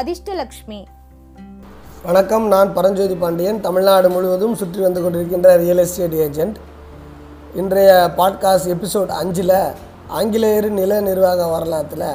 அதிர்ஷ்டலக்ஷ்மி. வணக்கம் நான் பரஞ்சோதி பாண்டியன். தமிழ்நாடு முழுவதும் சுற்றி வந்து கொண்டிருக்கின்ற ரியல் எஸ்டேட் ஏஜென்ட் இன்றைய பாட்காஸ்ட் எபிசோட் அஞ்சில் ஆங்கிலேயர் நில நிர்வாக வரலாற்றில்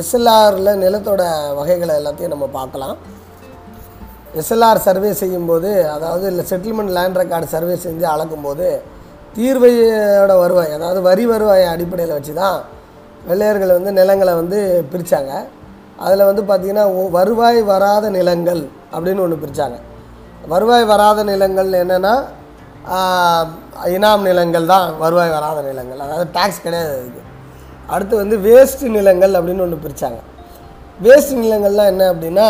எஸ்எல்ஆரில் நிலத்தோட வகைகளை எல்லாத்தையும் நம்ம பார்க்கலாம். எஸ்எல்ஆர் சர்வே செய்யும்போது அதாவது இல்லை செட்டில்மெண்ட் லேண்ட் ரெக்கார்டு சர்வே செஞ்சு அளக்கும்போது தீர்வையோட வருவாய் அதாவது வரி வருவாயை அடிப்படையில் வச்சு தான் வெள்ளையர்கள் வந்து நிலங்களை வந்து பிரித்தாங்க அதில் வந்து பார்த்திங்கன்னா வருவாய் வராத நிலங்கள் அப்படின்னு ஒன்று பிரித்தாங்க வருவாய் வராத நிலங்கள் என்னென்னா இனாம் நிலங்கள் தான் வருவாய் வராத நிலங்கள். அதாவது டேக்ஸ் கிடையாது அதுக்கு. அடுத்து வந்து வேஸ்ட் நிலங்கள் அப்படின்னு ஒன்று பிரித்தாங்க வேஸ்ட் நிலங்கள்லாம் என்ன அப்படின்னா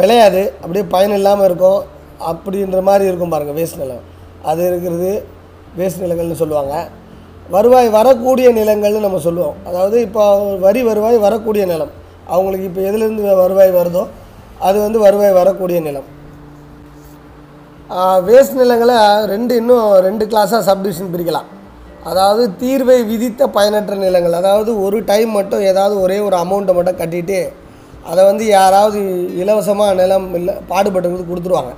விளையாது. அப்படியே பயன் இல்லாமல் இருக்கும். அப்படின்ற மாதிரி இருக்கும் பாருங்கள் வேஸ்ட் நிலம். அது இருக்கிறது வேஸ்ட் நிலங்கள்னு சொல்லுவாங்க. வருவாய் வரக்கூடிய நிலங்கள்னு நம்ம சொல்லுவோம். அதாவது இப்போ வரி வருவாய் வரக்கூடிய நிலம். அவங்களுக்கு இப்போ எதுலேருந்து வருவாய் வருதோ அது வந்து வருவாய் வரக்கூடிய நிலம். வேஸ்ட் நிலங்களை ரெண்டு இன்னும் ரெண்டு கிளாஸாக சப்டிவிஷன் பிரிக்கலாம். அதாவது தீர்வை விதித்த பயனற்ற நிலங்கள். அதாவது ஒரு டைம் மட்டும் ஏதாவது ஒரே ஒரு அமௌண்ட்டை மட்டும் கட்டிட்டு அதை வந்து யாராவது இலவசமாக நிலம் இல்லை பாடுபட்டவங்களுக்கு கொடுத்துருவாங்க.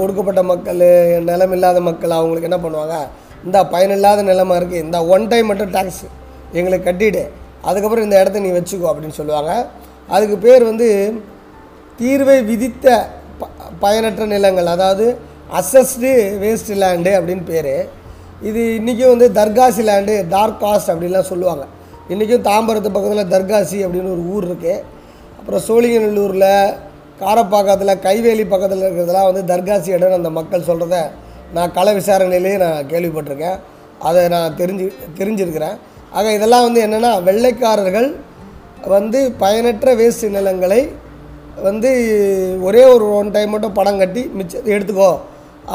ஒடுக்கப்பட்ட மக்கள் நிலம் இல்லாத மக்கள் அவங்களுக்கு என்ன பண்ணுவாங்க? இந்த பயனில்லாத நிலமாக இருக்குது இந்த ஒன் டைம் மட்டும் டேக்ஸ் எங்களுக்கு கட்டிவிடு அதுக்கப்புறம் இந்த இடத்த நீ வச்சுக்கோ அப்படின்னு சொல்லுவாங்க. அதுக்கு பேர் வந்து தீர்வை விதித்த ப பயனற்ற நிலங்கள். அதாவது அசஸ்டு வேஸ்ட் லேண்டு அப்படின்னு பேர். இது இன்றைக்கும் வந்து தர்காசி லேண்டு டார்க் காஸ்ட் அப்படின்லாம் சொல்லுவாங்க. இன்றைக்கும் தாம்பரத்து பக்கத்தில் தர்காசி அப்படின்னு ஒரு ஊர் இருக்குது அப்புறம் சோழிங்கநல்லூரில் காரப்பாக்கத்தில் கைவேலி பக்கத்தில் இருக்கிறதெல்லாம் வந்து தர்காசி இடம் அந்த மக்கள் சொல்கிறத நான் கள விசாரணையிலேயே நான் கேள்விப்பட்டிருக்கேன். அதை நான் தெரிஞ்சு தெரிஞ்சிருக்கிறேன். ஆக இதெல்லாம் வந்து என்னென்னா வெள்ளைக்காரர்கள் வந்து பயனற்ற வேஸ்ட் நிலங்களை வந்து ஒரே ஒரு ஒன் டைம் மட்டும் படம் கட்டி மிச்சம் எடுத்துக்கோ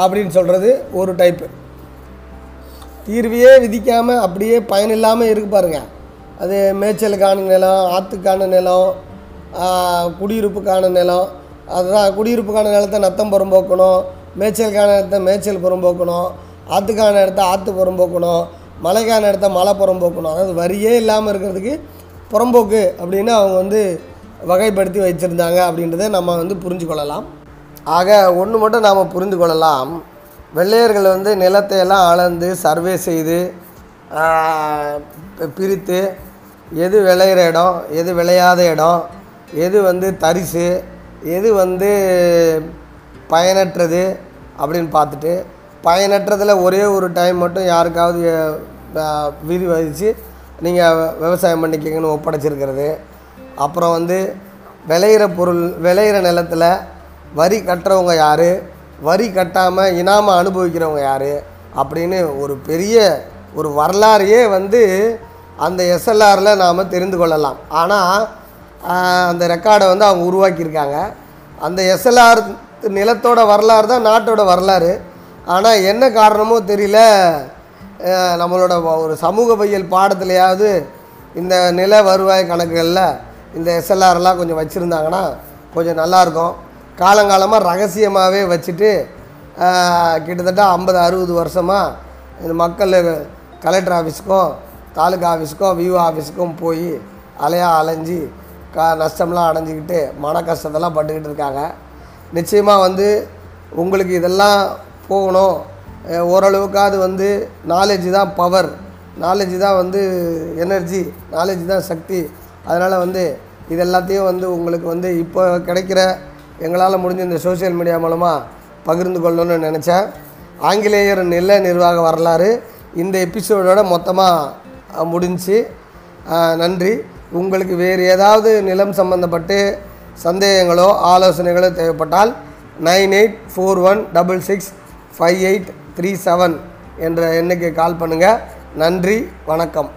அப்படின்னு சொல்கிறது ஒரு டைப்பு தீர்வையே விதிக்காமல் அப்படியே பயன் இல்லாமல் இருக்கு பாருங்கள் அது மேய்ச்சலுக்கான நிலம் ஆற்றுக்கான நிலம் குடியிருப்புக்கான நிலம். அதுதான் குடியிருப்புக்கான நிலத்தை நத்தம் புறம்போக்கணும் மேய்ச்சலுக்கான இடத்த மேய்ச்சல் புறம்போக்கணும் ஆற்றுக்கான இடத்த ஆற்று புறம்போக்கணும் மலைக்கான இடத்த மலை புறம்போக்கணும் அதாவது வரியே இல்லாமல் இருக்கிறதுக்கு புறம்போக்கு அப்படின்னு அவங்க வந்து வகைப்படுத்தி வச்சுருந்தாங்க அப்படின்றத நம்ம வந்து புரிஞ்சு கொள்ளலாம். ஆக ஒன்று மட்டும் நாம் புரிந்து கொள்ளலாம். வெள்ளையர்கள் வந்து நிலத்தை எல்லாம் அளந்து சர்வே செய்து பிரித்து எது விளையிற இடம் எது விளையாத இடம் எது வந்து தரிசு எது வந்து பயனற்றது அப்படின்னு பார்த்துட்டு பயனற்றதில் ஒரே ஒரு டைம் மட்டும் யாருக்காவது அஹ், விதி வகித்து நீங்கள் விவசாயம் பண்ணிக்கங்கன்னு ஒப்படைச்சிருக்கிறது. அப்புறம் வந்து விளையிற பொருள் விளையிற நிலத்தில் வரி கட்டுறவங்க யார்? வரி கட்டாமல் இனாமல் அனுபவிக்கிறவங்க யார்? அப்படின்னு ஒரு பெரிய ஒரு வரலாறையே வந்து அந்த எஸ்எல்ஆரில் நாம் தெரிந்து கொள்ளலாம். ஆனால் அந்த ரெக்கார்டை வந்து அவங்க உருவாக்கியிருக்காங்க. அந்த எஸ்எல்ஆர் நிலத்தோட வரலாறு தான் நாட்டோட வரலாறு. ஆனால் என்ன காரணமோ தெரியல. நம்மளோட ஒரு சமூக பையல் பாடத்துலையாவது இந்த நில வருவாய் கணக்குகளில் இந்த எஸ்எல்ஆர்லாம் கொஞ்சம் வச்சுருந்தாங்கன்னா கொஞ்சம் நல்லாயிருக்கும். காலங்காலமாக ரகசியமாகவே வச்சுட்டு கிட்டத்தட்ட ஐம்பது அறுபது வருஷமாக இந்த மக்கள் கலெக்டர் ஆஃபீஸுக்கும் தாலுக்கா ஆஃபீஸுக்கும் விஓ ஆஃபீஸுக்கும் போய் அலையாக அலைஞ்சி க நஷ்டம்லாம் அடைஞ்சிக்கிட்டு மன கஷ்டத்தெல்லாம் பட்டுக்கிட்டு இருக்காங்க. நிச்சயமாக வந்து உங்களுக்கு இதெல்லாம் போகணும். ஓரளவுக்காவது வந்து நாலேஜ் தான் பவர் நாலேஜ் தான் வந்து எனர்ஜி நாலேஜ் தான் சக்தி. அதனால் வந்து இது எல்லாத்தையும் வந்து உங்களுக்கு வந்து இப்போ கிடைக்கிற எங்களால் முடிஞ்ச இந்த சோஷியல் மீடியா மூலமாக பகிர்ந்து கொள்ளணும்னு நினச்சேன். ஆங்கிலேயர் நில நிர்வாக வரலாறு இந்த எபிசோடோட மொத்தமாக முடிஞ்சு. நன்றி. உங்களுக்கு வேறு ஏதாவது நிலம் சம்மந்தப்பட்டு சந்தேகங்களோ ஆலோசனைகளோ தேவைப்பட்டால் nine eight four one double six five eight three seven என்ற எண்ணுக்கு கால் பண்ணுங்கள் நன்றி வணக்கம்.